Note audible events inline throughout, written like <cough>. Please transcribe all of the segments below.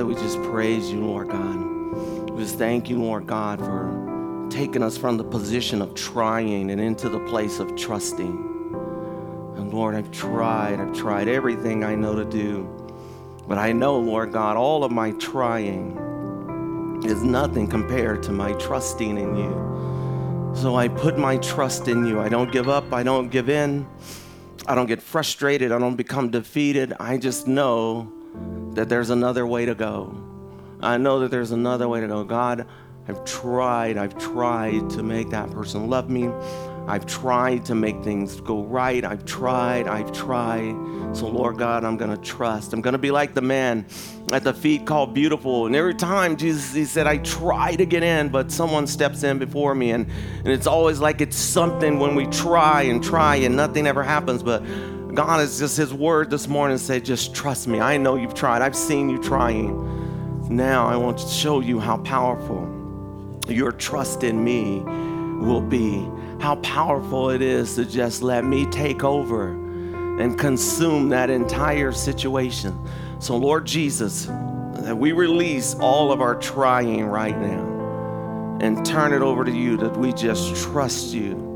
Father, we just praise you, Lord God. We just thank you, Lord God, for taking us from the position of trying and into the place of trusting. And Lord, I've tried, I've tried everything I know to do. But I know, Lord God, all of my trying is nothing compared to my trusting in you. So I put my trust in you. I don't give up, I don't give in. I don't get frustrated. I don't become defeated. I just know that there's another way to go. I know that there's another way to go. God, I've tried, I've tried to make that person love me. I've tried to make things go right. I've tried, I've tried. So, Lord God, I'm going to trust. I'm going to be like the man at the feet called beautiful. And every time Jesus, he said, I try to get in, but someone steps in before me. And, and it's always like it's something when we try and try and nothing ever happens. But God is just his word this morning say, just trust me. I know you've tried. I've seen you trying. Now I want to show you how powerful your trust in me will be how powerful it is to just let me take over and consume that entire situation. So, Lord Jesus, that we release all of our trying right now and turn it over to you, that we just trust you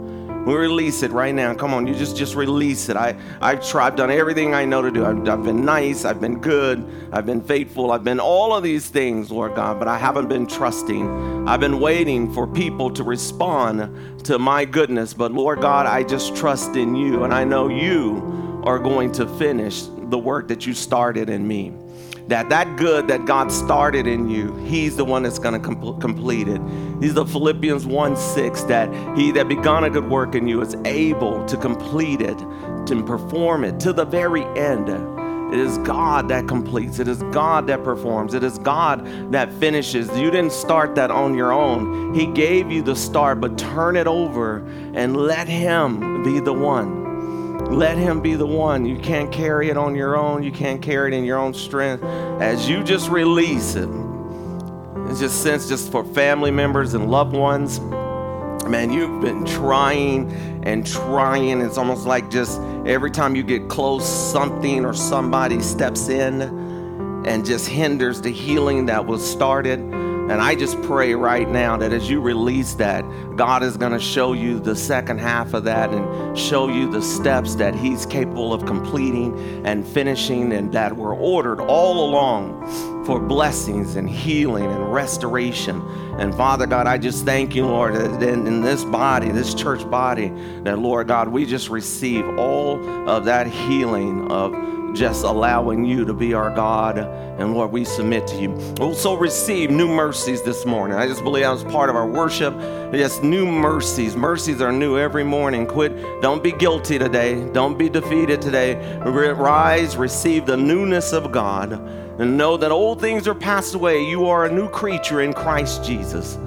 we release it right now. Come on, you just just release it. I I've tried, I've done everything I know to do. I've, I've been nice, I've been good, I've been faithful, I've been all of these things, Lord God, but I haven't been trusting. I've been waiting for people to respond to my goodness, but Lord God, I just trust in you, and I know you are going to finish the work that you started in me that that good that God started in you, He's the one that's going to com- complete it. He's the Philippians 1 6 that He that begun a good work in you is able to complete it, to perform it to the very end. It is God that completes. It is God that performs. It is God that finishes. You didn't start that on your own. He gave you the start, but turn it over and let Him be the one let Him be the one. You can't carry it on your own, you can't carry it in your own strength. As you just release it, it's just sense just for family members and loved ones. Man, you've been trying and trying. It's almost like just every time you get close, something or somebody steps in and just hinders the healing that was started. And I just pray right now that as you release that, God is going to show you the second half of that and show you the steps that He's capable of completing and finishing and that were ordered all along for blessings and healing and restoration. And Father God, I just thank you, Lord, that in, in this body, this church body, that Lord God, we just receive all of that healing of just allowing you to be our God. And Lord, we submit to you. Oh, also, receive new mercies this morning. I just believe that was part of our worship. Yes, new mercies. Mercies are new every morning. Quit. Don't be guilty today. Don't be defeated today. Rise, receive the newness of God, and know that old things are passed away. You are a new creature in Christ Jesus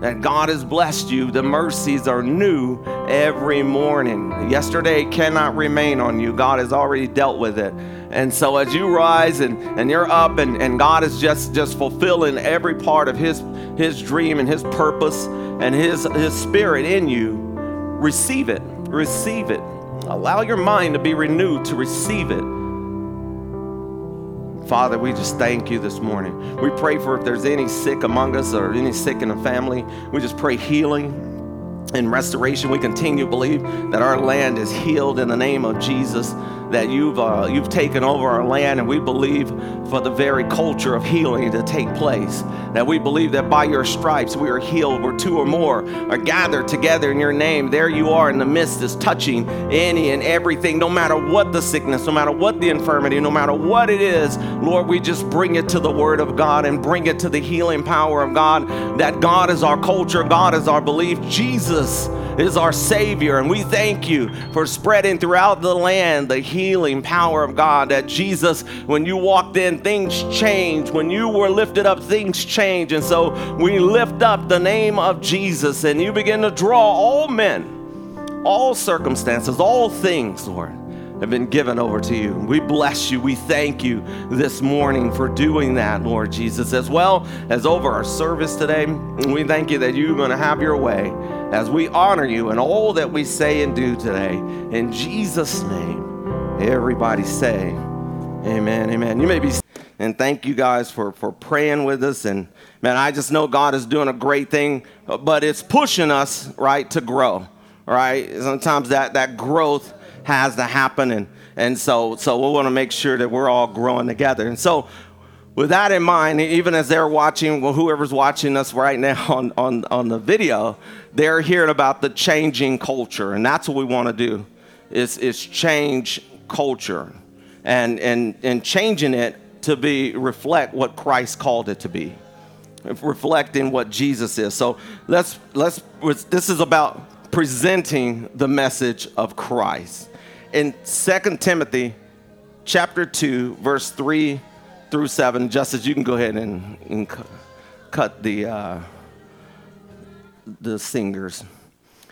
that God has blessed you. The mercies are new every morning. Yesterday cannot remain on you. God has already dealt with it. And so as you rise and, and you're up and, and God is just, just fulfilling every part of his, his dream and his purpose and his, his spirit in you, receive it. Receive it. Allow your mind to be renewed to receive it Father, we just thank you this morning. We pray for if there's any sick among us or any sick in the family, we just pray healing and restoration. We continue to believe that our land is healed in the name of Jesus that you've uh, you've taken over our land, and we believe for the very culture of healing to take place. That we believe that by your stripes we are healed. Where two or more are gathered together in your name, there you are in the midst, is touching any and everything, no matter what the sickness, no matter what the infirmity, no matter what it is. Lord, we just bring it to the Word of God and bring it to the healing power of God. That God is our culture, God is our belief, Jesus is our Savior. And we thank you for spreading throughout the land the healing power of God. That Jesus, when you walked in, things changed. When you were lifted up, things changed. And so we lift up the name of Jesus and you begin to draw all men, all circumstances, all things, Lord have been given over to you. We bless you. We thank you this morning for doing that, Lord Jesus, as well as over our service today. We thank you that you're going to have your way as we honor you in all that we say and do today. In Jesus' name, everybody say, Amen. Amen. You may be, and thank you guys for, for praying with us. And man, I just know God is doing a great thing, but it's pushing us, right, to grow, right? Sometimes that, that growth has to happen. And, and so, so we want to make sure that we're all growing together. And so, with that in mind, even as they're watching, well, whoever's watching us right now <laughs> on, on, on the video, they're hearing about the changing culture. And that's what we want to do is, is change culture and, and, and changing it to be reflect what Christ called it to be, reflecting what Jesus is. So let's, let's this is about presenting the message of Christ. In 2 Timothy chapter 2, verse 3 through 7, just as you can go ahead and, and cut the, uh, the singers.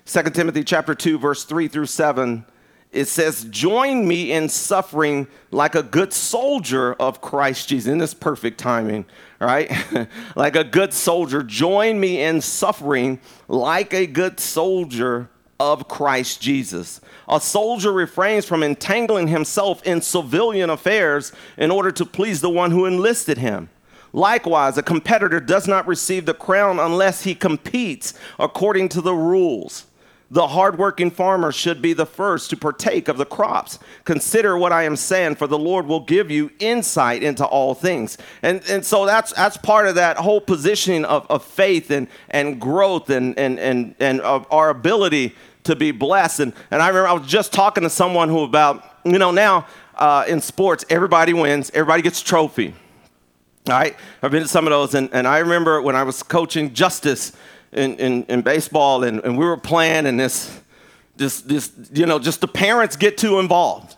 2 Timothy chapter 2, verse 3 through 7 it says, Join me in suffering like a good soldier of Christ Jesus. In this perfect timing, right? <laughs> like a good soldier. Join me in suffering like a good soldier of Christ Jesus. A soldier refrains from entangling himself in civilian affairs in order to please the one who enlisted him. Likewise, a competitor does not receive the crown unless he competes according to the rules. The hardworking farmer should be the first to partake of the crops. Consider what I am saying, for the Lord will give you insight into all things. And, and so that's, that's part of that whole positioning of, of faith and, and growth and, and, and, and of our ability to be blessed. And, and I remember I was just talking to someone who about, you know, now uh, in sports, everybody wins, everybody gets a trophy. All right? I've been to some of those. And, and I remember when I was coaching Justice in, in, in baseball and, and we were playing and this, this, this, you know, just the parents get too involved.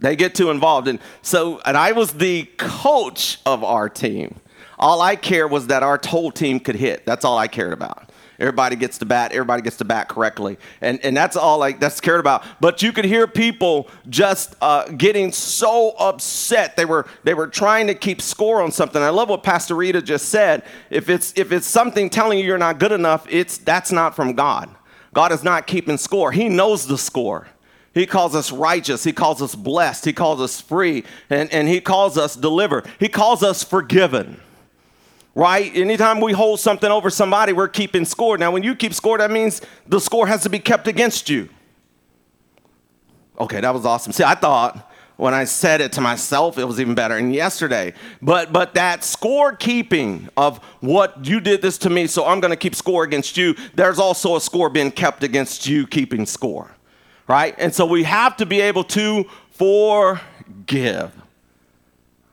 They get too involved. And so, and I was the coach of our team. All I cared was that our whole team could hit. That's all I cared about. Everybody gets to bat. Everybody gets to bat correctly, and and that's all like that's cared about. But you could hear people just uh, getting so upset. They were they were trying to keep score on something. I love what Pastor Rita just said. If it's if it's something telling you you're not good enough, it's that's not from God. God is not keeping score. He knows the score. He calls us righteous. He calls us blessed. He calls us free. And, and He calls us delivered. He calls us forgiven right? Anytime we hold something over somebody, we're keeping score. Now, when you keep score, that means the score has to be kept against you. Okay, that was awesome. See, I thought when I said it to myself, it was even better. And yesterday, but but that score keeping of what you did this to me, so I'm going to keep score against you. There's also a score being kept against you keeping score, right? And so we have to be able to forgive.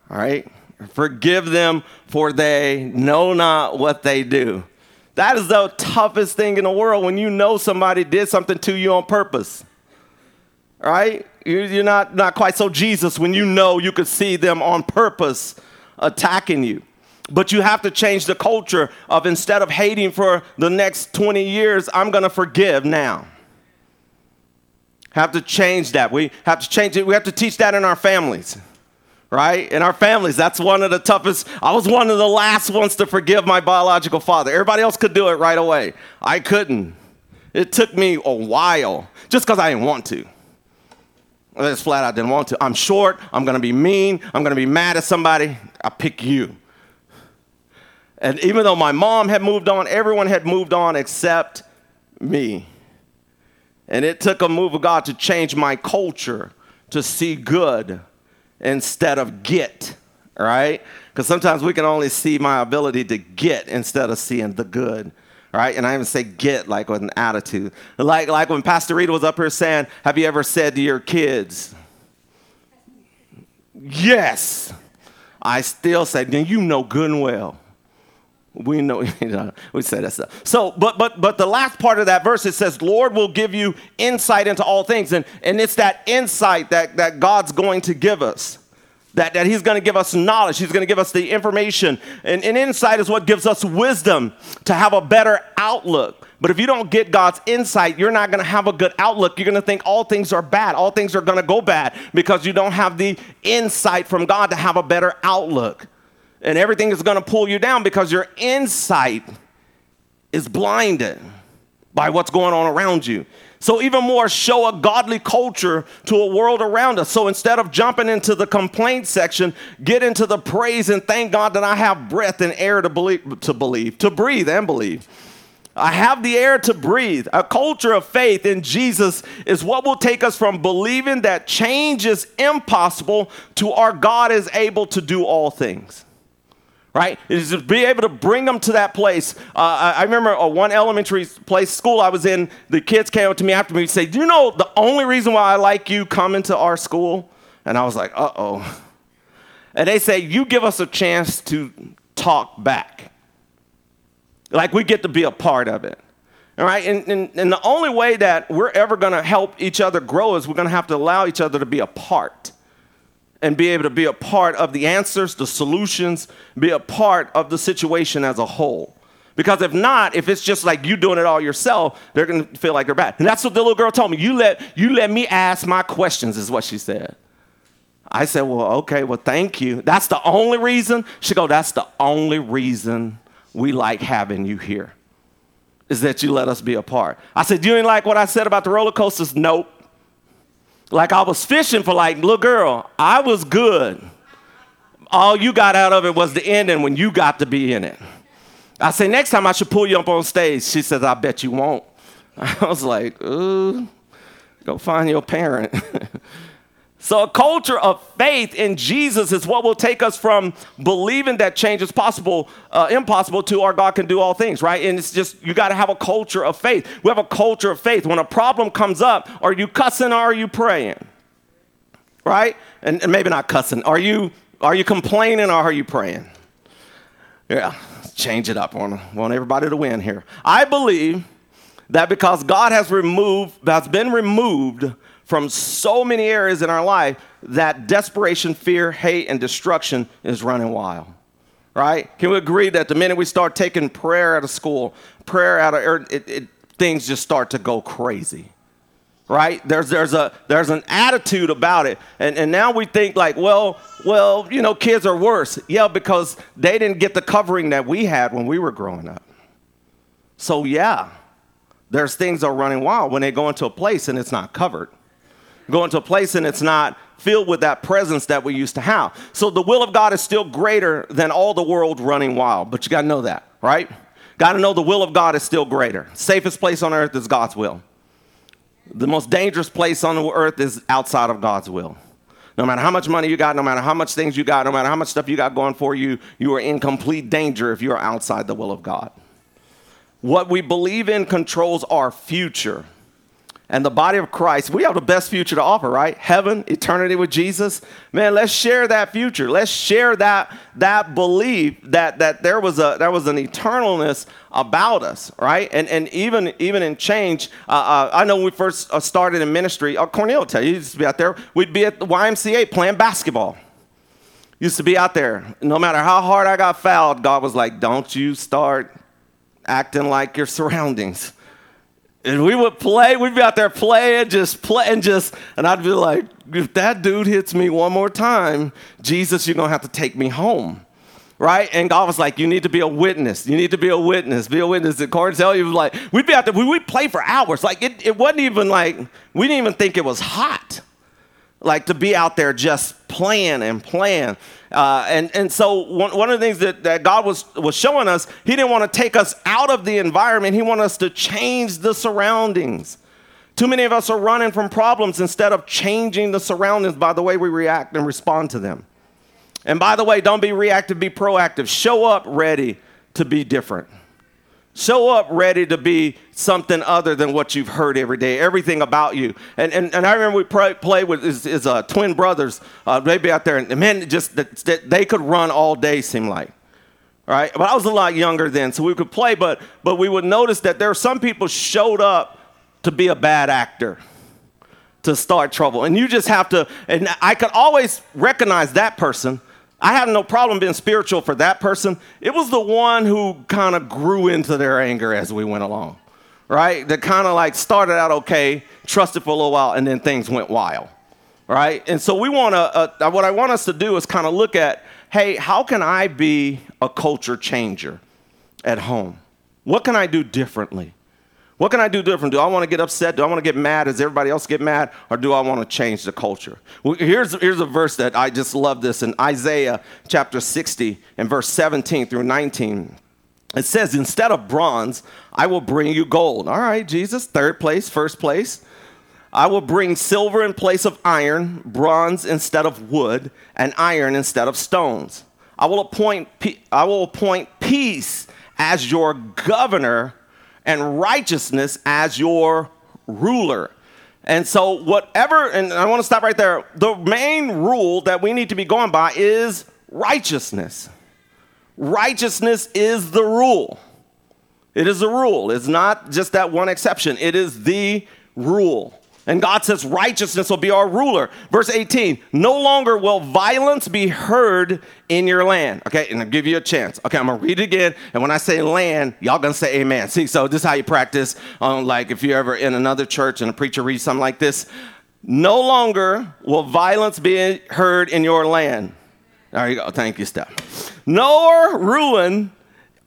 All right. Forgive them, for they know not what they do. That is the toughest thing in the world when you know somebody did something to you on purpose. Right? You're not, not quite so Jesus when you know you could see them on purpose attacking you. But you have to change the culture of instead of hating for the next 20 years, I'm going to forgive now. Have to change that. We have to change it. We have to teach that in our families right? In our families, that's one of the toughest. I was one of the last ones to forgive my biological father. Everybody else could do it right away. I couldn't. It took me a while just because I didn't want to. Just flat out didn't want to. I'm short. I'm going to be mean. I'm going to be mad at somebody. I pick you. And even though my mom had moved on, everyone had moved on except me. And it took a move of God to change my culture to see good instead of get, right? Because sometimes we can only see my ability to get instead of seeing the good. Right? And I even say get like with an attitude. Like, like when Pastor Rita was up here saying, Have you ever said to your kids, Yes? I still say, Then you know good and well. <laughs> We know, we say that stuff. So, but but but the last part of that verse it says, Lord will give you insight into all things. And and it's that insight that, that God's going to give us. That, that he's going to give us knowledge. He's going to give us the information. And, and insight is what gives us wisdom to have a better outlook. But if you don't get god's insight you're not going to have a good outlook. You're going to think all things are bad. All things are going to go bad because you don't have the insight from god to have a better outlook and everything is going to pull you down because your insight is blinded by what's going on around you So, even more, show a godly culture to a world around us. So, instead of jumping into the complaint section, get into the praise and thank God that I have breath and air to believe, to believe, to breathe and believe. I have the air to breathe. A culture of faith in Jesus is what will take us from believing that change is impossible to our God is able to do all things right? Is to be able to bring them to that place. Uh, I, remember uh, one elementary place school I was in. The kids came up to me after me and say, "Do you know the only reason why I like you coming to our school?" And I was like, "Uh oh." And they say, "You give us a chance to talk back, like we get to be a part of it." All right, and, and, and the only way that we're ever to help each other grow is we're to have to allow each other to be a part and be able to be a part of the answers, the solutions, be a part of the situation as a whole. Because if not, if it's just like you doing it all yourself, they're gonna feel like they're bad. And that's what the little girl told me. You let you let me ask my questions, is what she said. I said, Well, okay, well, thank you. That's the only reason. She go, That's the only reason we like having you here. Is that you let us be a part. I said, You ain't like what I said about the roller coasters? Nope. Like I was fishing for like, little girl, I was good. All you got out of it was the ending when you got to be in it. I say, next time I should pull you up on stage. She says, I bet you won't. <laughs> I was like, ooh, go find your parent. <laughs> So, a culture of faith in Jesus is what will take us from believing that change is possible, uh, impossible, to our God can do all things, right? And it's just, you got to have a culture of faith. We have a culture of faith. When a problem comes up, are you cussing or are you praying? Right? And, and maybe not cussing. Are you, are you complaining or are you praying? Yeah, change it up. I want, want everybody to win here. I believe that because God has removed, has been removed from so many areas in our life that desperation, fear, hate, and destruction is running wild. Right? Can we agree that the minute we start taking prayer out of school, prayer out of it, it, things just start to go crazy? Right? There's there's a there's an attitude about it, and and now we think like, well, well, you know, kids are worse. Yeah, because they didn't get the covering that we had when we were growing up. So yeah, there's things that are running wild when they go into a place and it's not covered go into a place and it's not filled with that presence that we used to have. So the will of God is still greater than all the world running wild, but you got to know that, right? Got to know the will of God is still greater. Safest place on earth is God's will. The most dangerous place on the earth is outside of God's will. No matter how much money you got, no matter how much things you got, no matter how much stuff you got going for you, you are in complete danger if you're outside the will of God. What we believe in controls our future and the body of Christ, we have the best future to offer, right? Heaven, eternity with Jesus. Man, let's share that future. Let's share that that belief that that there was a there was an eternalness about us, right? And and even even in change, uh, uh, I know when we first uh, started in ministry. Uh, Cornel tell you, he used to be out there. We'd be at the YMCA playing basketball. Used to be out there. No matter how hard I got fouled, God was like, "Don't you start acting like your surroundings." And we would play, we'd be out there playing, just playing, just, and I'd be like, if that dude hits me one more time, Jesus, you're gonna have to take me home. Right? And God was like, you need to be a witness. You need to be a witness. Be a witness. And Corey you was like, we'd be out there, we would play for hours. Like it, it wasn't even like, we didn't even think it was hot. Like to be out there just playing and plan. Uh, and, and so one, one of the things that, that God was, was showing us, he didn't want to take us out of the environment. He wanted us to change the surroundings. Too many of us are running from problems instead of changing the surroundings by the way we react and respond to them. And by the way, don't be reactive, be proactive. Show up ready to be different. Show up ready to be something other than what you've heard every day, everything about you. And, and, and I remember we play with his, his uh, twin brothers. Uh, they'd be out there, and man, just they could run all day, seemed like. Right? But I was a lot younger then, so we could play, but, but we would notice that there are some people showed up to be a bad actor, to start trouble. And you just have to, and I could always recognize that person I had no problem being spiritual for that person. It was the one who kind of grew into their anger as we went along, right? That kind of like started out okay, trusted for a little while, and then things went wild, right? And so we want to, uh, what I want us to do is kind of look at, hey, how can I be a culture changer at home? What can I do differently? What can I do different? Do I want to get upset? Do I want to get mad? Does everybody else get mad? Or do I want to change the culture? Well, here's, here's a verse that I just love this in Isaiah chapter 60 and verse 17 through 19. It says, Instead of bronze, I will bring you gold. All right, Jesus, third place, first place. I will bring silver in place of iron, bronze instead of wood, and iron instead of stones. I will appoint, I will appoint peace as your governor and righteousness as your ruler. And so, whatever, and I want to stop right there. The main rule that we need to be going by is righteousness. Righteousness is the rule. It is the rule. It's not just that one exception, it is the rule. And God says righteousness will be our ruler. Verse 18, no longer will violence be heard in your land. Okay, and I'll give you a chance. Okay, I'm gonna read it again. And when I say land, y'all gonna say amen. See, so this is how you practice. Um, like if you're ever in another church and a preacher reads something like this, no longer will violence be heard in your land. There you go. Thank you, Steph. Nor ruin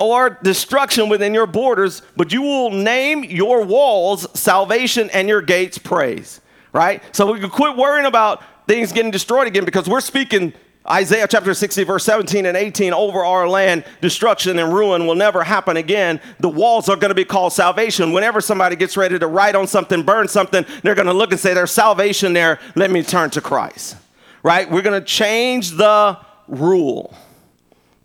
or destruction within your borders, but you will name your walls salvation and your gates praise. Right? So we can quit worrying about things getting destroyed again because we're speaking Isaiah chapter 60, verse 17 and 18 over our land, destruction and ruin will never happen again. The walls are going to be called salvation. Whenever somebody gets ready to write on something, burn something, they're going to look and say, There's salvation there. Let me turn to Christ. Right? We're going to change the rule.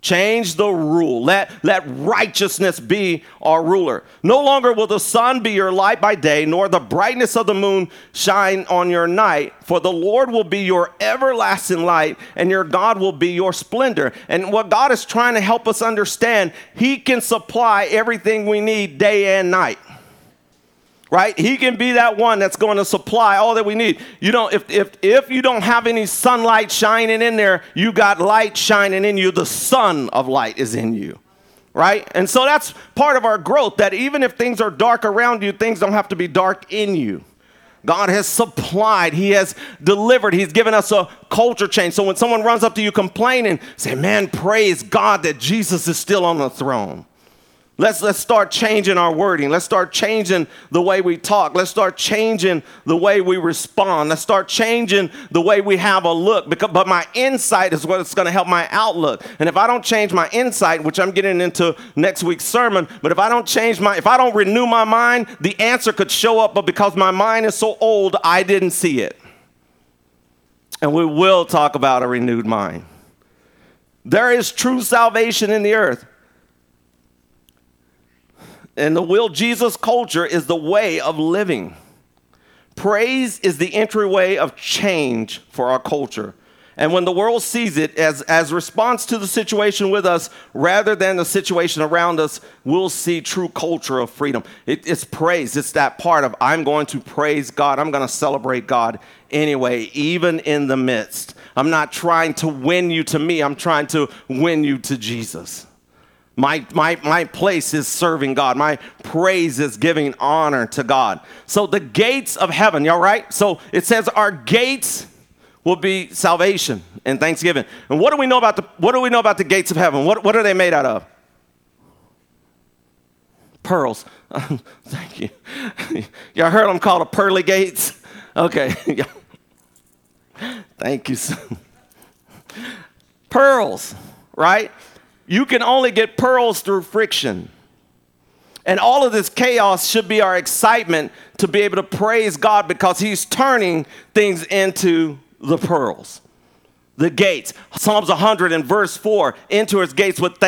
Change the rule. Let, let righteousness be our ruler. No longer will the sun be your light by day, nor the brightness of the moon shine on your night, for the Lord will be your everlasting light, and your God will be your splendor. And what God is trying to help us understand, He can supply everything we need day and night right? He can be that one that's going to supply all that we need. You know if, if, if you don't have any sunlight shining in there you got light shining in you. The sun of light is in you right? And so that's part of our growth that even if things are dark around you things don't have to be dark in you. God has supplied, He has delivered, He's given us a culture change. So when someone runs up to you complaining, say, Man, praise God that Jesus is still on the throne. Let's, let's start changing our wording. Let's start changing the way we talk. Let's start changing the way we respond. Let's start changing the way we have a look. Because, but my insight is what's going to help my outlook. And if I don't change my insight, which I'm getting into next week's sermon, but if I don't change my, if I don't renew my mind, the answer could show up, but because my mind is so old, I didn't see it. And we will talk about a renewed mind. There is true salvation in the earth. And the will Jesus culture is the way of living. Praise is the entryway of change for our culture. And when the world sees it as, as response to the situation with us rather than the situation around us, we'll see true culture of freedom. It, it's praise. It's that part of I'm going to praise God. I'm going to celebrate God anyway, even in the midst. I'm not trying to win you to me. I'm trying to win you to Jesus. My, my, my place is serving God. My praise is giving honor to God. So the gates of heaven, y'all right? So it says our gates will be salvation and thanksgiving. And what do we know about the what do we know about the gates of heaven? What, what are they made out of? Pearls. <laughs> Thank you. <laughs> y'all heard them called the pearly gates? <laughs> Okay. Thank you. Pearls, right? You can only get pearls through friction. And all of this chaos should be our excitement to be able to praise God because He's turning things into the pearls. The gates. Psalms 100 and verse 4 enter His gates with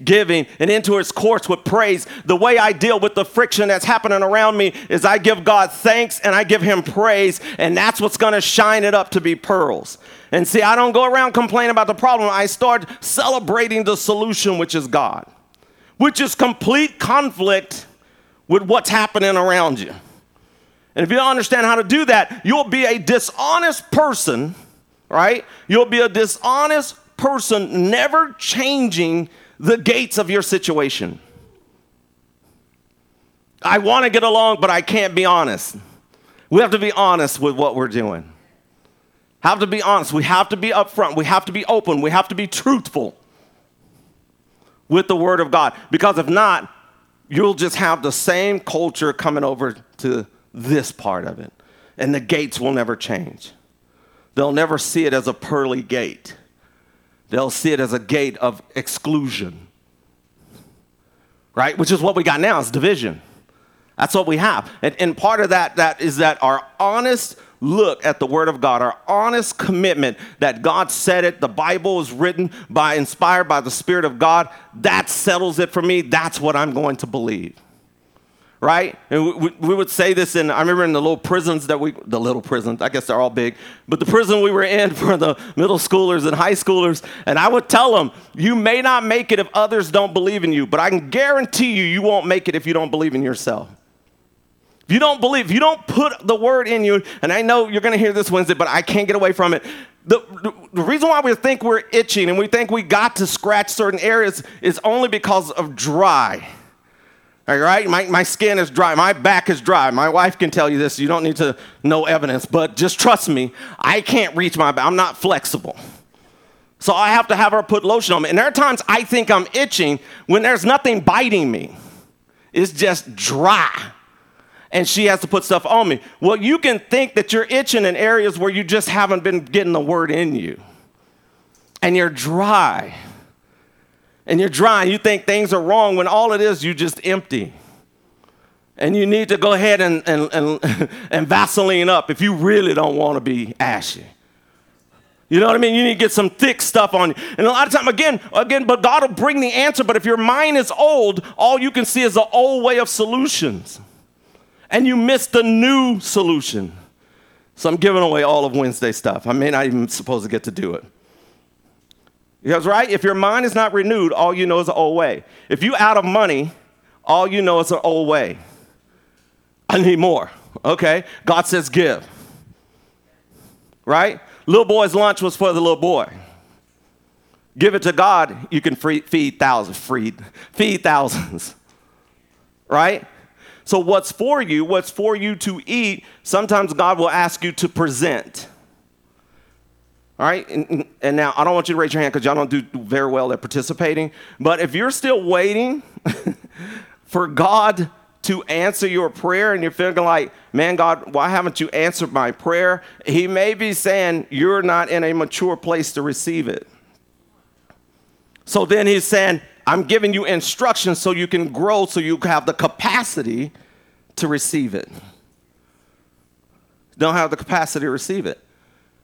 thanksgiving and into His courts with praise. The way I deal with the friction that's happening around me is I give God thanks and I give Him praise, and that's what's gonna shine it up to be pearls. And see, I don't go around complaining about the problem. I start celebrating the solution, which is God, which is complete conflict with what's happening around you. And if you don't understand how to do that, you'll be a dishonest person, right? You'll be a dishonest person, never changing the gates of your situation. I want to get along, but I can't be honest. We have to be honest with what we're doing. Have to be honest. We have to be upfront. We have to be open. We have to be truthful with the Word of God. Because if not, you'll just have the same culture coming over to this part of it. And the gates will never change. They'll never see it as a pearly gate, they'll see it as a gate of exclusion. Right? Which is what we got now is division. That's what we have. And, and part of that, that is that our honest look at the Word of God, our honest commitment that God said it, the Bible is written by, inspired by the Spirit of God, that settles it for me. That's what I'm going to believe. Right? And we, we would say this in, I remember in the little prisons that we, the little prisons, I guess they're all big, but the prison we were in <laughs> for the middle schoolers and high schoolers, and I would tell them, you may not make it if others don't believe in you, but I can guarantee you, you won't make it if you don't believe in yourself. If you don't believe, if you don't put the word in you, and I know you're to hear this Wednesday, but I can't get away from it. The, the, reason why we think we're itching and we think we got to scratch certain areas is only because of dry. All right, my, my skin is dry, my back is dry. My wife can tell you this, you don't need to know evidence, but just trust me, I can't reach my back, I'm not flexible. So I have to have her put lotion on me. And there are times I think I'm itching when there's nothing biting me, it's just dry and she has to put stuff on me. Well, you can think that you're itching in areas where you just haven't been getting the word in you. And you're dry. And you're dry, and you think things are wrong when all it is, you just empty. And you need to go ahead and, and, and, <laughs> and Vaseline up if you really don't want to be ashy. You know what I mean? You need to get some thick stuff on you. And a lot of time, again, again, but God will bring the answer. But if your mind is old, all you can see is the old way of solutions and you miss the new solution. So I'm giving away all of Wednesday stuff. I may not even supposed to get to do it. Because, right, if your mind is not renewed, all you know is an old way. If you out of money, all you know is an old way. I need more. Okay? God says give. Right? Little boy's lunch was for the little boy. Give it to God, you can free, feed thousands, feed, feed thousands. Right? So, what's for you, what's for you to eat, sometimes God will ask you to present. All right? And, and now, I don't want you to raise your hand because y'all don't do very well at participating. But if you're still waiting <laughs> for God to answer your prayer and you're feeling like, man, God, why haven't you answered my prayer? He may be saying you're not in a mature place to receive it. So then he's saying, I'm giving you instructions so you can grow, so you have the capacity to receive it. Don't have the capacity to receive it.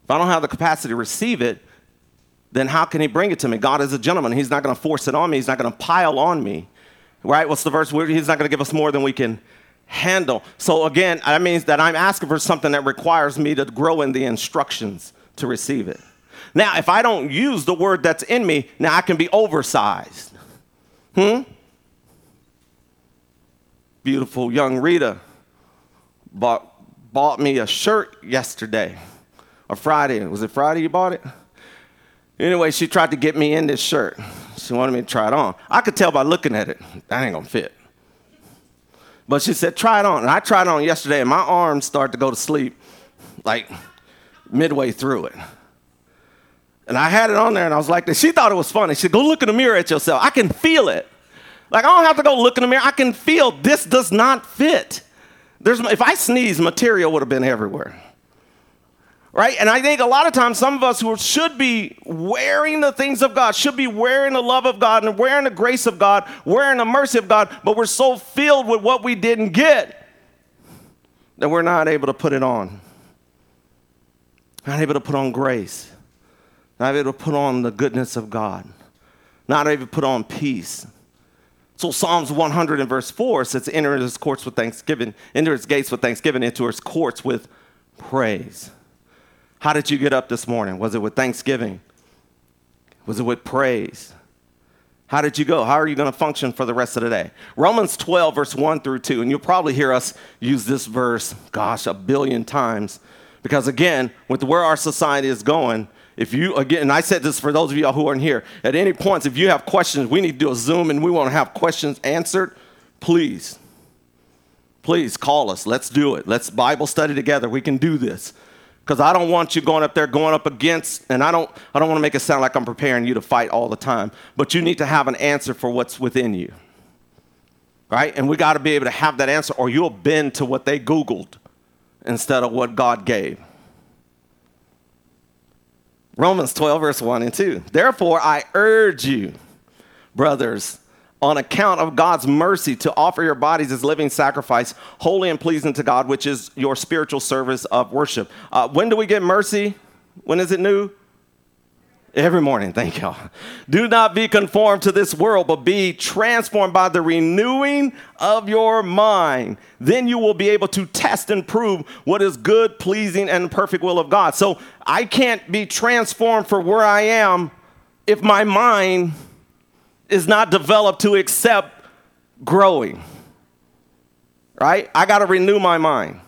If I don't have the capacity to receive it, then how can he bring it to me? God is a gentleman. He's not going to force it on me. He's not going to pile on me. Right? What's the verse? He's not going to give us more than we can handle. So again, that means that I'm asking for something that requires me to grow in the instructions to receive it. Now, if I don't use the word that's in me, now I can be oversized. Hmm? Beautiful young Rita bought, bought me a shirt yesterday or Friday. Was it Friday you bought it? Anyway, she tried to get me in this shirt. She wanted me to try it on. I could tell by looking at it, that ain't gonna fit. But she said, try it on. And I tried it on yesterday, and my arms started to go to sleep like midway through it. And I had it on there and I was like, she thought it was funny. She said, go look in the mirror at yourself. I can feel it. Like, I don't have to go look in the mirror. I can feel this does not fit. There's, if I sneeze, material would have been everywhere. Right? And I think a lot of times some of us who should be wearing the things of God, should be wearing the love of God and wearing the grace of God, wearing the mercy of God, but we're so filled with what we didn't get that we're not able to put it on. Not able to put on grace not able to put on the goodness of God, not able to put on peace. So Psalms 100 and verse 4 says, enter his courts with thanksgiving, enter his gates with thanksgiving, into his courts with praise. How did you get up this morning? Was it with thanksgiving? Was it with praise? How did you go? How are you going to function for the rest of the day? Romans 12, verse 1 through 2, and you'll probably hear us use this verse, gosh, a billion times. Because again, with where our society is going, if you, again, and I said this for those of y'all who aren't here, at any points, if you have questions, we need to do a Zoom and we want to have questions answered, please, please call us. Let's do it. Let's Bible study together. We can do this. Because I don't want you going up there going up against, and I don't, I don't want to make it sound like I'm preparing you to fight all the time, but you need to have an answer for what's within you. right? And we got to be able to have that answer, or you'll bend to what they Googled instead of what God gave. Romans 12, verse 1 and 2. Therefore, I urge you, brothers, on account of God's mercy, to offer your bodies as living sacrifice, holy and pleasing to God, which is your spiritual service of worship. Uh, when do we get mercy? When is it new? Every morning, thank y'all. Do not be conformed to this world, but be transformed by the renewing of your mind. Then you will be able to test and prove what is good, pleasing, and perfect will of God. So I can't be transformed for where I am if my mind is not developed to accept growing. Right? I got to renew my mind.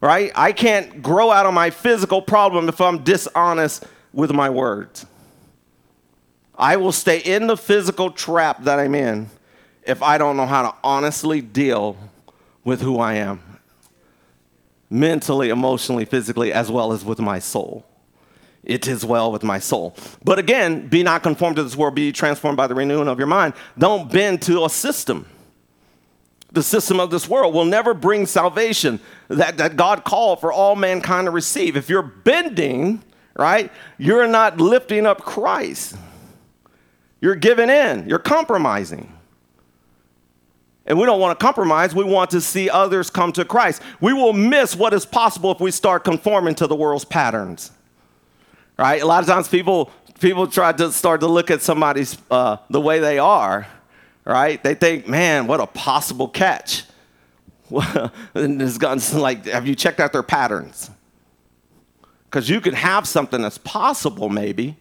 Right? I can't grow out of my physical problem if I'm dishonest with my words. I will stay in the physical trap that I'm in if I don't know how to honestly deal with who I am mentally, emotionally, physically, as well as with my soul. It is well with my soul. But again, be not conformed to this world, be transformed by the renewing of your mind. Don't bend to a system. The system of this world will never bring salvation that, that God called for all mankind to receive. If you're bending, right? You're not lifting up Christ. You're giving in, you're compromising. And we don't want to compromise. We want to see others come to Christ. We will miss what is possible if we start conforming to the world's patterns. Right? A lot of times people people try to start to look at somebody's uh, the way they are. Right? They think, man, what a possible catch. <laughs> and it's gone like, have you checked out their patterns? Because you can have something that's possible, maybe,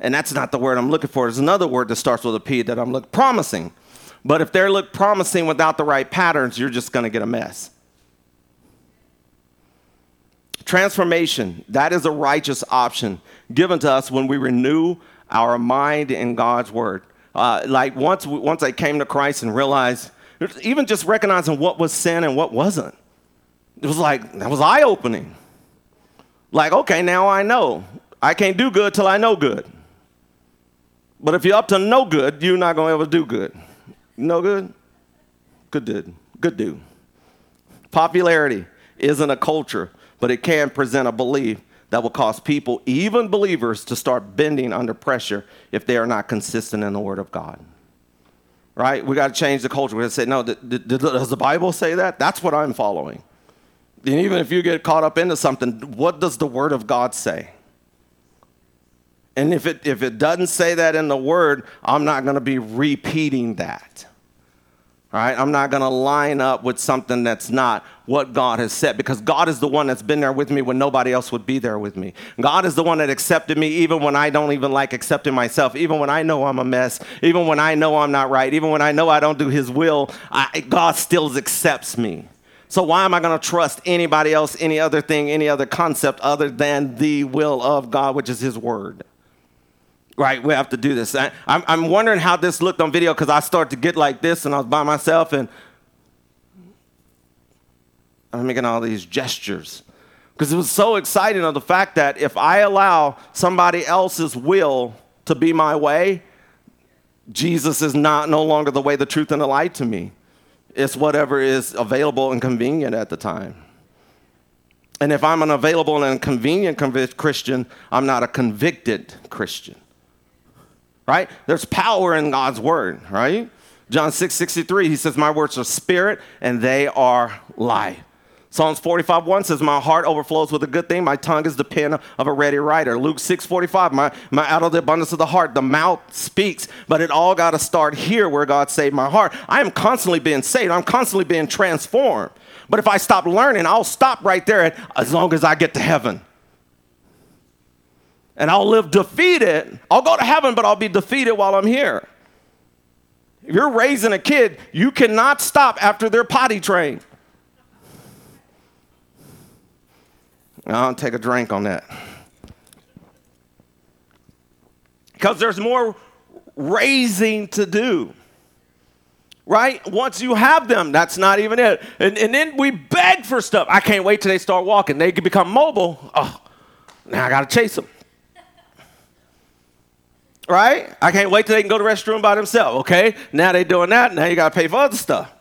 and that's not the word I'm looking for. There's another word that starts with a P that I'm looking promising. But if they look promising without the right patterns, you're just going to get a mess. Transformation, that is a righteous option given to us when we renew our mind in God's word. Uh, like once, once I came to Christ and realized, even just recognizing what was sin and what wasn't, it was like, that was eye opening. Like, okay, now I know. I can't do good till I know good. But if you're up to no good, you're not going to ever do good. No good? Good dude. Good dude. Popularity isn't a culture, but it can present a belief that will cause people, even believers, to start bending under pressure if they are not consistent in the Word of God. Right? We got to change the culture. We got to say, no, does the Bible say that? That's what I'm following. And even if you get caught up into something, what does the Word of God say? And if it, if it doesn't say that in the Word, I'm not going to be repeating that. All right? I'm not going to line up with something that's not what God has said because God is the one that's been there with me when nobody else would be there with me. God is the one that accepted me even when I don't even like accepting myself, even when I know I'm a mess, even when I know I'm not right, even when I know I don't do His will, I, God still accepts me. So why am I going to trust anybody else, any other thing, any other concept other than the will of God, which is His word? Right, we have to do this. I, I'm, I'm wondering how this looked on video because I started to get like this and I was by myself and I'm making all these gestures because it was so exciting of the fact that if I allow somebody else's will to be my way, Jesus is not no longer the way, the truth, and the light to me. It's whatever is available and convenient at the time. And if I'm an available and convenient Christian, I'm not a convicted Christian. Right? There's power in God's word, right? John 6 63, he says, My words are spirit and they are life. Psalms 45 1 says, My heart overflows with a good thing. My tongue is the pen of a ready writer. Luke 6 45, my, my, out of the abundance of the heart, the mouth speaks. But it all got to start here where God saved my heart. I am constantly being saved, I'm constantly being transformed. But if I stop learning, I'll stop right there as long as I get to heaven. And I'll live defeated. I'll go to heaven, but I'll be defeated while I'm here. If you're raising a kid, you cannot stop after they're potty trained. I'll take a drink on that. Because there's more raising to do. Right? Once you have them, that's not even it. And, and then we beg for stuff. I can't wait till they start walking. They can become mobile. Oh, now I got to chase them. Right? I can't wait till they can go to the restroom by themselves. Okay, now they're doing that. Now you got to pay for other stuff.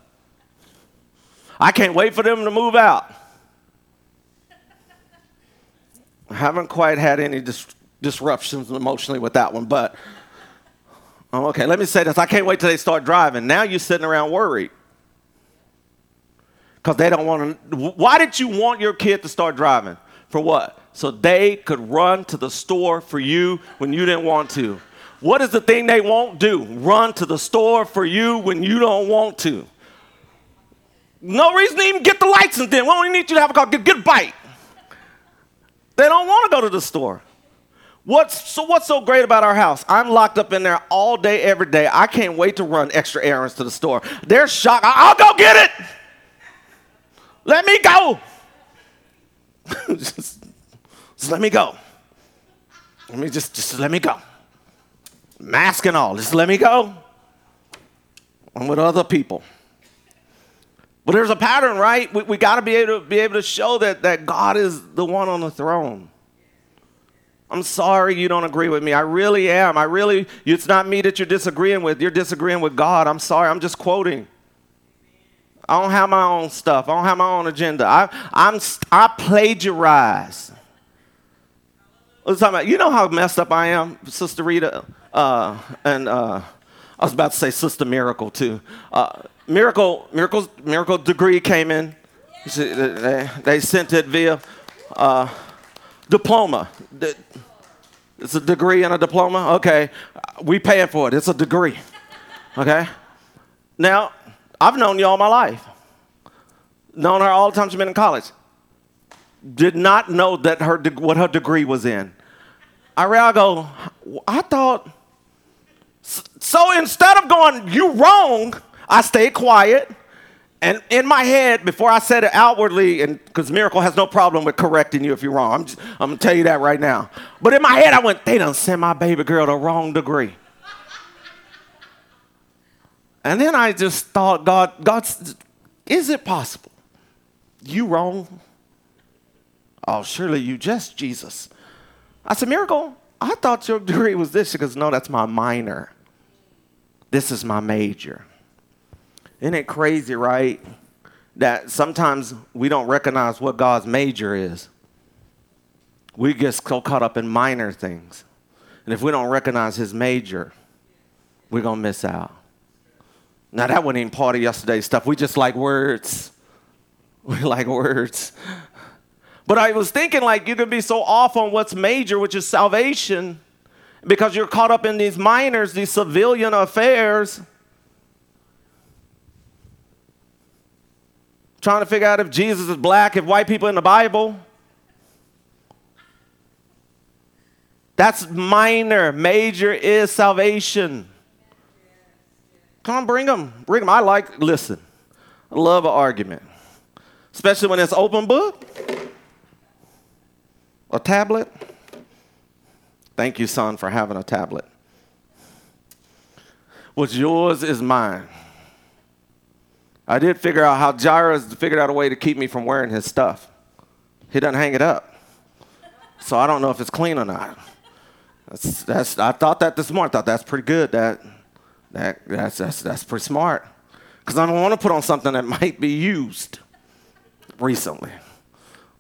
I can't wait for them to move out. I haven't quite had any dis- disruptions emotionally with that one, but oh, okay, let me say this. I can't wait till they start driving. Now you're sitting around worried because they don't want to. Why did you want your kid to start driving? For what? So they could run to the store for you when you didn't want to. What is the thing they won't do? Run to the store for you when you don't want to. No reason to even get the license then. We don't need you to have a car. Get, get a bike. They don't want to go to the store. What's so what's so great about our house? I'm locked up in there all day, every day. I can't wait to run extra errands to the store. They're shocked. I'll go get it. Let me go. <laughs> just, just let me go. Let me just just let me go. Mask and all. Just let me go. I'm with other people. But there's a pattern, right? We, we got to be able to be able to show that, that God is the one on the throne. I'm sorry you don't agree with me. I really am. I really, it's not me that you're disagreeing with. You're disagreeing with God. I'm sorry. I'm just quoting. I don't have my own stuff. I don't have my own agenda. I, I'm, I plagiarize. What talking about? You know how messed up I am, Sister Rita, uh, and uh, I was about to say Sister Miracle too. Uh, Miracle, Miracle, Miracle degree came in. They, they sent it via uh, diploma. It's a degree and a diploma. Okay, we paying for it. It's a degree. Okay. Now, I've known you all my life. Known her all the time she's been in college. Did not know that her what her degree was in. I I go, I thought. So instead of going, you wrong, I stayed quiet. And in my head, before I said it outwardly, and because Miracle has no problem with correcting you if you're wrong, I'm, just, I'm gonna tell you that right now. But in my head, I went, they done sent my baby girl the wrong degree. And then I just thought, God, God, is it possible? You wrong? Oh, surely you just Jesus. I said, Miracle, I thought your degree was this. She goes, No, that's my minor. This is my major. Isn't it crazy, right? That sometimes we don't recognize what God's major is. We get so caught up in minor things. And if we don't recognize his major, we're going to miss out. Now, that wasn't even part of yesterday's stuff. We just like words. <laughs> We like words. But I was thinking, like, you can be so off on what's major, which is salvation, because you're caught up in these minors, these civilian affairs. Trying to figure out if Jesus is black, if white people in the Bible. That's minor. Major is salvation. Come on, bring them. Bring them. I like, listen, I love an argument, especially when it's open book, a tablet. Thank you, son, for having a tablet. What's yours is mine. I did figure out how Jairus figured out a way to keep me from wearing his stuff. He doesn't hang it up. So I don't know if it's clean or not. That's, that's, I thought that this morning. I thought that's pretty good. That that, that's, that's, that's pretty smart. Because I don't want to put on something that might be used recently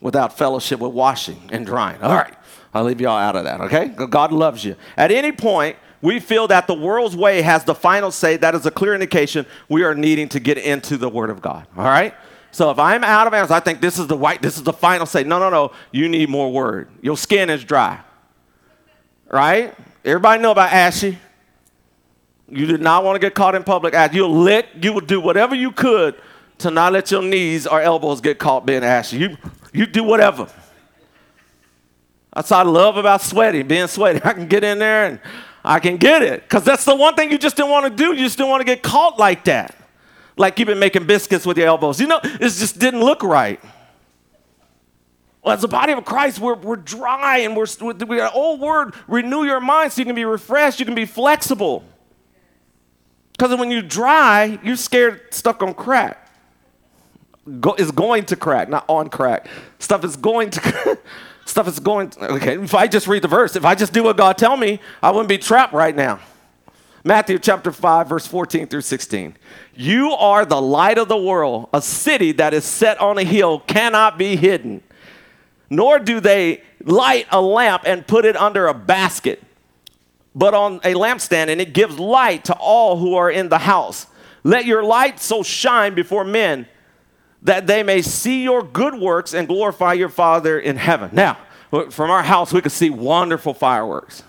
without fellowship with washing and drying. All right, I'll leave y'all out of that, okay? God loves you. At any point, we feel that the world's way has the final say. That is a clear indication we are needing to get into the Word of God, all right? So if I'm out of answers, I think this is the white, this is the final say. No, no, no. You need more word. Your skin is dry. Right? Everybody know about ashy. You did not want to get caught in public. You'll lick, you would do whatever you could to not let your knees or elbows get caught being ashy. You, you do whatever. That's what I love about sweating, being sweaty. <laughs> I can get in there and I can get it. Because that's the one thing you just didn't want to do. You just didn't want to get caught like that. Like you've been making biscuits with your elbows. You know, it just didn't look right. Well, as a body of Christ, we're, we're dry and we're, we got an old word, renew your mind so you can be refreshed, you can be flexible. Because when you're dry, you're scared stuff gonna crack. Go, is going to crack, not on crack. Stuff is going to <laughs> Stuff is going, to, okay, if I just read the verse, if I just do what God tell me, I wouldn't be trapped right now. Matthew chapter 5, verse 14 through 16. You are the light of the world. A city that is set on a hill cannot be hidden. Nor do they light a lamp and put it under a basket, but on a lampstand, and it gives light to all who are in the house. Let your light so shine before men that they may see your good works and glorify your Father in heaven. Now, from our house, we could see wonderful fireworks.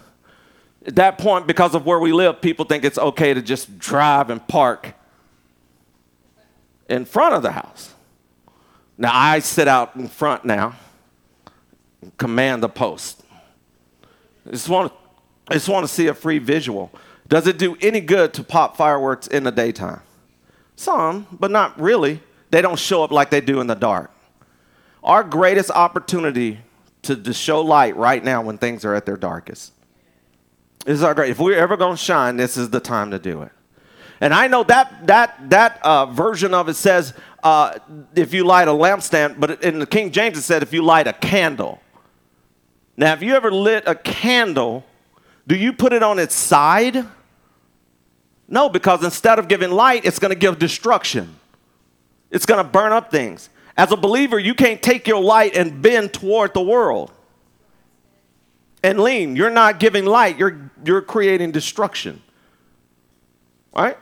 At that point, because of where we live, people think it's okay to just drive and park in front of the house. Now, I sit out in front now, command the post. I just want, I just want to see a free visual. Does it do any good to pop fireworks in the daytime? Some, but not really. They don't show up like they do in the dark. Our greatest opportunity to, to show light right now when things are at their darkest. This is our great. If we're ever going to shine, this is the time to do it. And I know that that that uh, version of it says uh, if you light a lampstand, but in the King James it said if you light a candle. Now, have you ever lit a candle? Do you put it on its side? No, because instead of giving light, it's going to give destruction. It's going to burn up things. As a believer, you can't take your light and bend toward the world and lean. You're not giving light, you're, you're creating destruction. Right?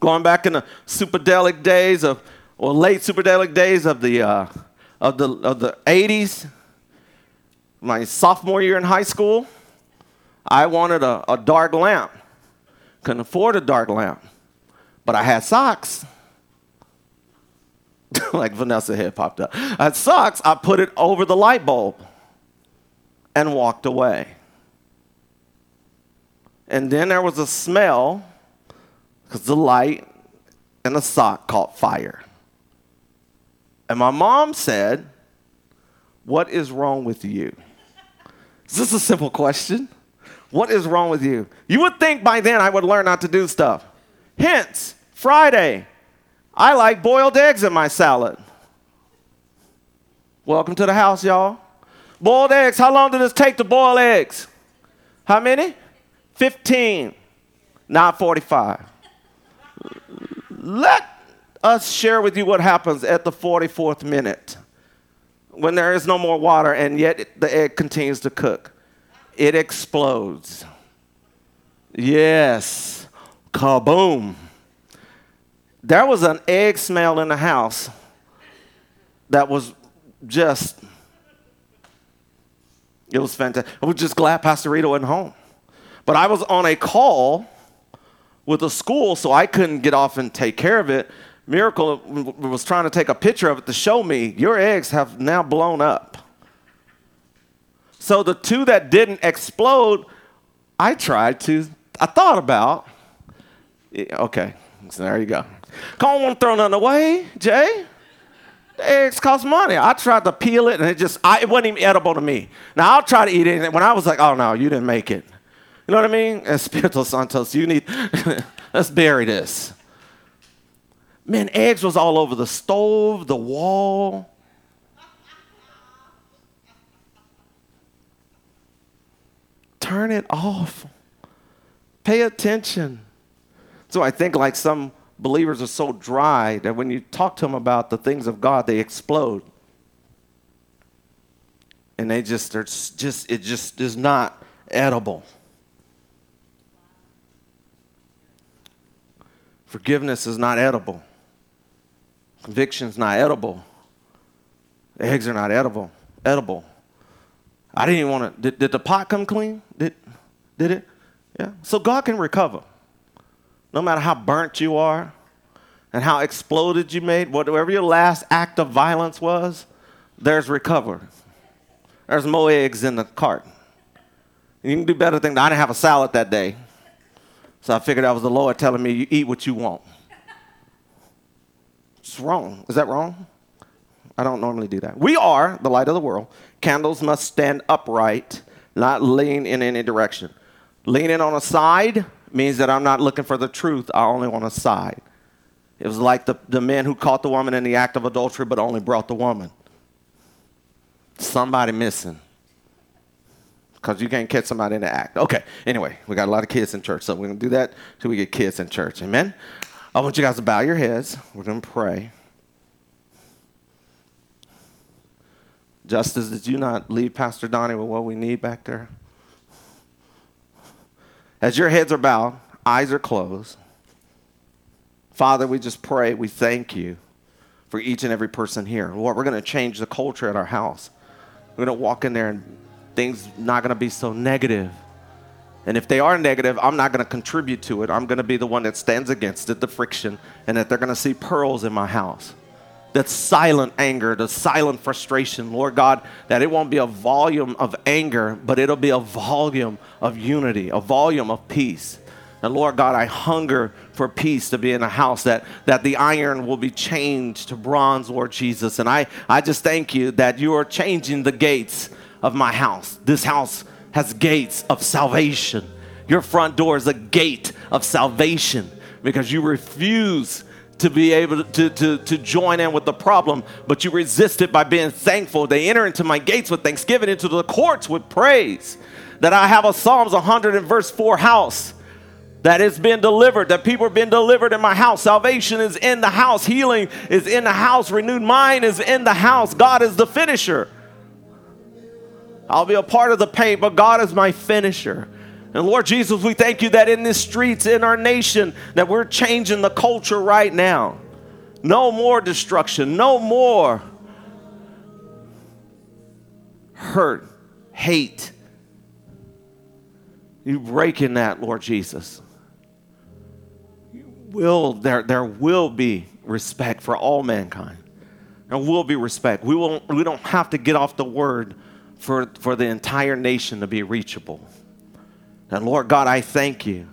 Going back in the psychedelic days of, or late psychedelic days of the, uh, of the, of the 80s, my sophomore year in high school, I wanted a, a dark lamp. Couldn't afford a dark lamp, but I had socks. <laughs> like Vanessa had popped up. I had socks, I put it over the light bulb and walked away. And then there was a smell because the light and the sock caught fire. And my mom said, What is wrong with you? Is this a simple question? What is wrong with you? You would think by then I would learn not to do stuff. Hence, Friday, I like boiled eggs in my salad. Welcome to the house, y'all. Boiled eggs, how long did it take to boil eggs? How many? 15, not 45 let us share with you what happens at the 44th minute when there is no more water and yet the egg continues to cook. It explodes. Yes. Kaboom. There was an egg smell in the house that was just, it was fantastic. I was just glad Pastor Rita wasn't home. But I was on a call with a school, so I couldn't get off and take care of it. Miracle was trying to take a picture of it to show me your eggs have now blown up. So the two that didn't explode, I tried to, I thought about. Okay, so there you go. On, won't throw nothing away, Jay. Eggs cost money. I tried to peel it and it just, I, it wasn't even edible to me. Now I'll try to eat it. When I was like, oh no, you didn't make it. You know what I mean? <laughs> Espiritu Santos, you need, <laughs> let's bury this. Man, eggs was all over the stove, the wall. Turn it off. Pay attention. So I think like some believers are so dry that when you talk to them about the things of God, they explode. And they just, they're just, it just is not edible. Forgiveness is not edible. Conviction is not edible. Eggs are not edible. Edible. I didn't even want to. Did, did the pot come clean? Did, did it? Yeah. So God can recover. No matter how burnt you are and how exploded you made, whatever your last act of violence was, there's recovery. There's more eggs in the cart. You can do better than I didn't have a salad that day. So I figured that was the Lord telling me, you eat what you want. It's wrong. Is that wrong? I don't normally do that. We are the light of the world. Candles must stand upright, not lean in any direction. Leaning on a side means that I'm not looking for the truth, I only want a side. It was like the, the men who caught the woman in the act of adultery but only brought the woman. Somebody missing. because you can't catch somebody in the act. Okay, anyway, we got a lot of kids in church, so we're going to do that till we get kids in church. Amen? I want you guys to bow your heads. We're going to pray. Justice, did you not leave Pastor Donnie with what we need back there? As your heads are bowed, eyes are closed. Father, we just pray, we thank you for each and every person here. Lord, we're going to change the culture at our house. We're going to walk in there and things not going to be so negative. And if they are negative, I'm not going to contribute to it. I'm going to be the one that stands against it, the friction, and that they're going to see pearls in my house. That silent anger, the silent frustration, Lord God, that it won't be a volume of anger, but it'll be a volume of unity, a volume of peace. And Lord God, I hunger for peace to be in a house that, that the iron will be changed to bronze, Lord Jesus. And I, I just thank you that you are changing the gates of my house. This house has gates of salvation. Your front door is a gate of salvation because you refuse to be able to, to, to join in with the problem, but you resist it by being thankful. They enter into my gates with thanksgiving, into the courts with praise. That I have a Psalms 100 and verse 4 house that it's been delivered, that people have been delivered in my house. Salvation is in the house, healing is in the house, renewed mind is in the house. God is the finisher. I'll be a part of the paint, but God is my finisher. And Lord Jesus, we thank you that in the streets, in our nation, that we're changing the culture right now. No more destruction, no more hurt, hate. You break in that, Lord Jesus will there there will be respect for all mankind. There will be respect. We won't we don't have to get off the word for, for the entire nation to be reachable. And Lord God, I thank you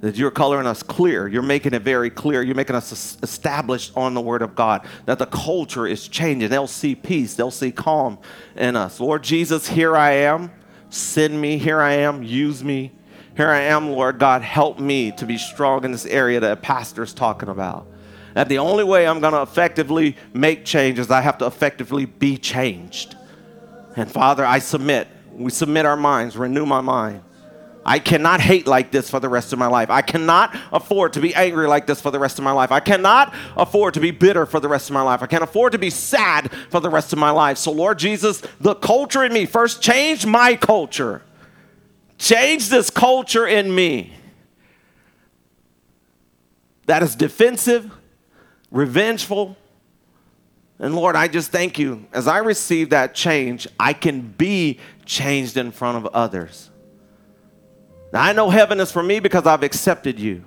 that you're coloring us clear. You're making it very clear. You're making us established on the Word of God that the culture is changing. They'll see peace, they'll see calm in us. Lord Jesus, here I am. Send me. Here I am. Use me. Here I am, Lord God, help me to be strong in this area that a pastor's talking about. That the only way I'm going to effectively make change is I have to effectively be changed. And Father, I submit. We submit our minds, renew my mind. I cannot hate like this for the rest of my life. I cannot afford to be angry like this for the rest of my life. I cannot afford to be bitter for the rest of my life. I can't afford to be sad for the rest of my life. So, Lord Jesus, the culture in me, first change my culture. Change this culture in me that is defensive, revengeful. And Lord, I just thank you. As I receive that change, I can be changed in front of others. Now, I know heaven is for me because I've accepted you.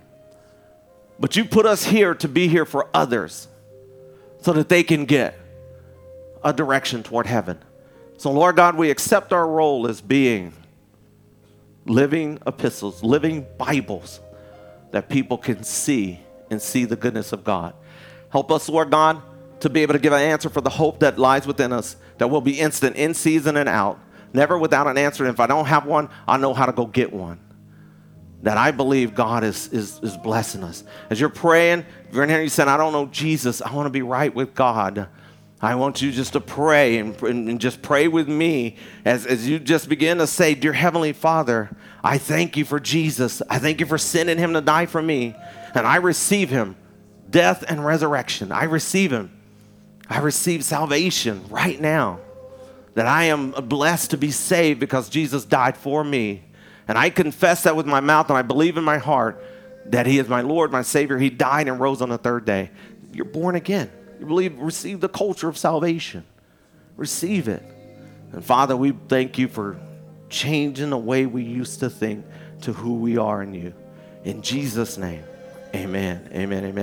But you put us here to be here for others so that they can get a direction toward heaven. So, Lord God, we accept our role as being living epistles, living Bibles that people can see and see the goodness of God. Help us, Lord God, to be able to give an answer for the hope that lies within us that will be instant in season and out, never without an answer. And if I don't have one, I know how to go get one. That I believe God is, is, is blessing us. As you're praying, if you're in here you said, I don't know Jesus, I want to be right with God. I want you just to pray and, and, just pray with me as, as you just begin to say, Dear Heavenly Father, I thank you for Jesus. I thank you for sending him to die for me. And I receive him, death and resurrection. I receive him. I receive salvation right now. That I am blessed to be saved because Jesus died for me. And I confess that with my mouth and I believe in my heart that he is my Lord, my Savior. He died and rose on the third day. You're born again. You believe, receive the culture of salvation. Receive it. And Father, we thank you for changing the way we used to think to who we are in you. In Jesus' name, amen. Amen. Amen.